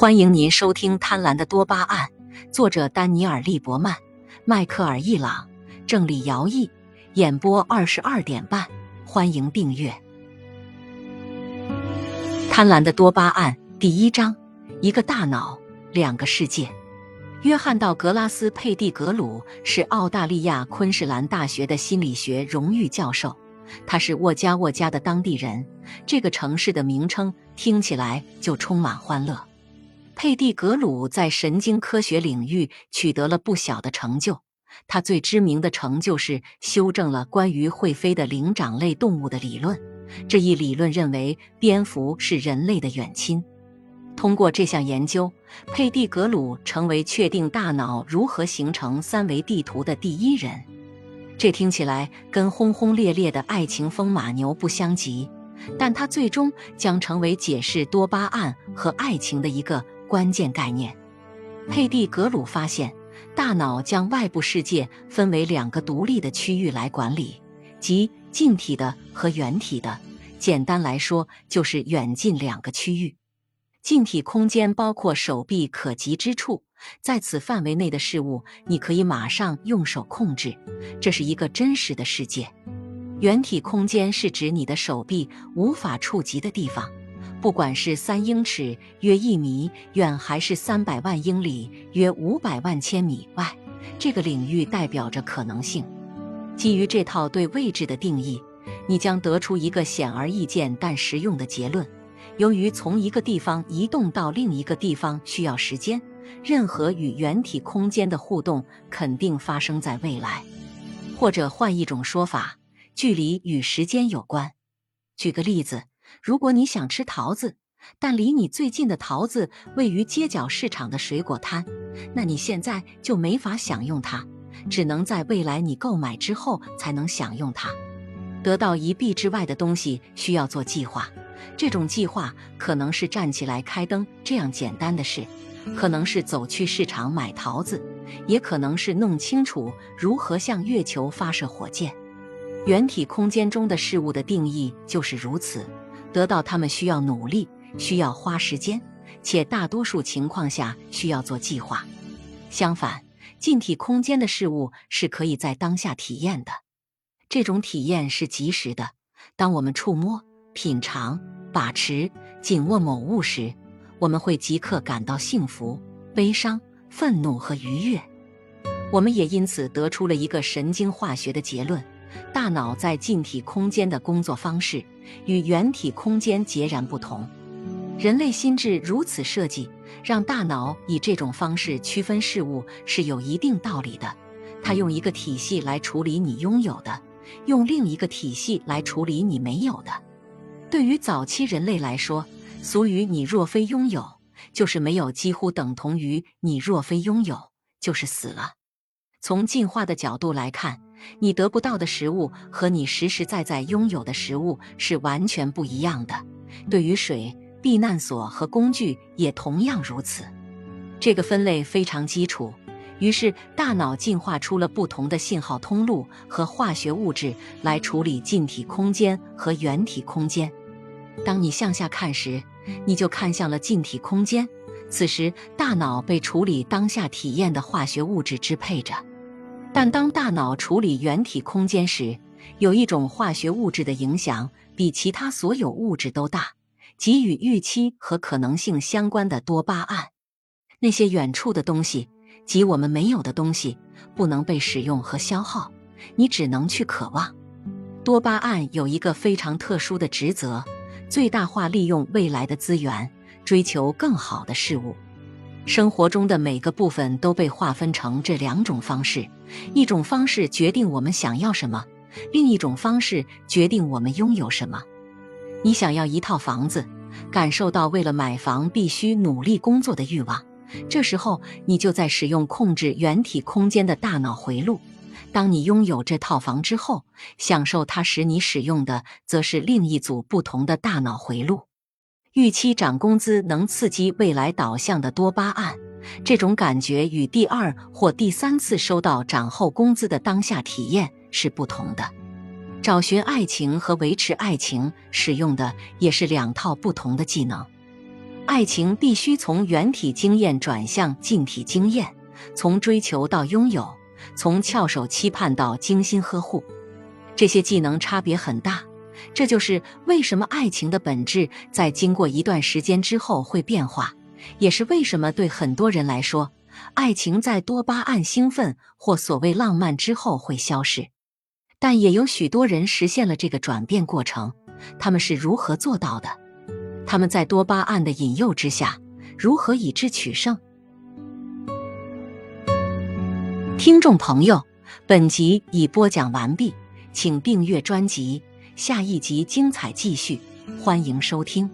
欢迎您收听《贪婪的多巴胺》，作者丹尼尔·利伯曼、迈克尔·易朗，郑理尧译，演播二十二点半。欢迎订阅《贪婪的多巴胺》第一章：一个大脑，两个世界。约翰·道格拉斯·佩蒂格鲁是澳大利亚昆士兰大学的心理学荣誉教授，他是沃加沃加的当地人。这个城市的名称听起来就充满欢乐。佩蒂格鲁在神经科学领域取得了不小的成就。他最知名的成就是修正了关于会飞的灵长类动物的理论。这一理论认为蝙蝠是人类的远亲。通过这项研究，佩蒂格鲁成为确定大脑如何形成三维地图的第一人。这听起来跟轰轰烈烈的爱情风马牛不相及，但它最终将成为解释多巴胺和爱情的一个。关键概念，佩蒂格鲁发现，大脑将外部世界分为两个独立的区域来管理，即近体的和远体的。简单来说，就是远近两个区域。近体空间包括手臂可及之处，在此范围内的事物，你可以马上用手控制，这是一个真实的世界。远体空间是指你的手臂无法触及的地方。不管是三英尺约一米远，还是三百万英里约五百万千米外，这个领域代表着可能性。基于这套对位置的定义，你将得出一个显而易见但实用的结论：由于从一个地方移动到另一个地方需要时间，任何与原体空间的互动肯定发生在未来。或者换一种说法，距离与时间有关。举个例子。如果你想吃桃子，但离你最近的桃子位于街角市场的水果摊，那你现在就没法享用它，只能在未来你购买之后才能享用它。得到一臂之外的东西需要做计划，这种计划可能是站起来开灯这样简单的事，可能是走去市场买桃子，也可能是弄清楚如何向月球发射火箭。原体空间中的事物的定义就是如此。得到他们需要努力，需要花时间，且大多数情况下需要做计划。相反，近体空间的事物是可以在当下体验的。这种体验是及时的。当我们触摸、品尝、把持、紧握某物时，我们会即刻感到幸福、悲伤、愤怒和愉悦。我们也因此得出了一个神经化学的结论。大脑在近体空间的工作方式与远体空间截然不同。人类心智如此设计，让大脑以这种方式区分事物是有一定道理的。它用一个体系来处理你拥有的，用另一个体系来处理你没有的。对于早期人类来说，俗语“你若非拥有，就是没有”几乎等同于“你若非拥有，就是死了”。从进化的角度来看。你得不到的食物和你实实在在拥有的食物是完全不一样的。对于水、避难所和工具也同样如此。这个分类非常基础。于是，大脑进化出了不同的信号通路和化学物质来处理近体空间和远体空间。当你向下看时，你就看向了近体空间。此时，大脑被处理当下体验的化学物质支配着。但当大脑处理原体空间时，有一种化学物质的影响比其他所有物质都大，即与预期和可能性相关的多巴胺。那些远处的东西，即我们没有的东西，不能被使用和消耗，你只能去渴望。多巴胺有一个非常特殊的职责：最大化利用未来的资源，追求更好的事物。生活中的每个部分都被划分成这两种方式：一种方式决定我们想要什么，另一种方式决定我们拥有什么。你想要一套房子，感受到为了买房必须努力工作的欲望，这时候你就在使用控制原体空间的大脑回路。当你拥有这套房之后，享受它使你使用的，则是另一组不同的大脑回路。预期涨工资能刺激未来导向的多巴胺，这种感觉与第二或第三次收到涨后工资的当下体验是不同的。找寻爱情和维持爱情使用的也是两套不同的技能。爱情必须从原体经验转向近体经验，从追求到拥有，从翘首期盼到精心呵护。这些技能差别很大，这就是为什么爱情的本质在经过一段时间之后会变化，也是为什么对很多人来说，爱情在多巴胺兴奋或所谓浪漫之后会消失。但也有许多人实现了这个转变过程，他们是如何做到的？他们在多巴胺的引诱之下，如何以智取胜？听众朋友，本集已播讲完毕。请订阅专辑，下一集精彩继续，欢迎收听。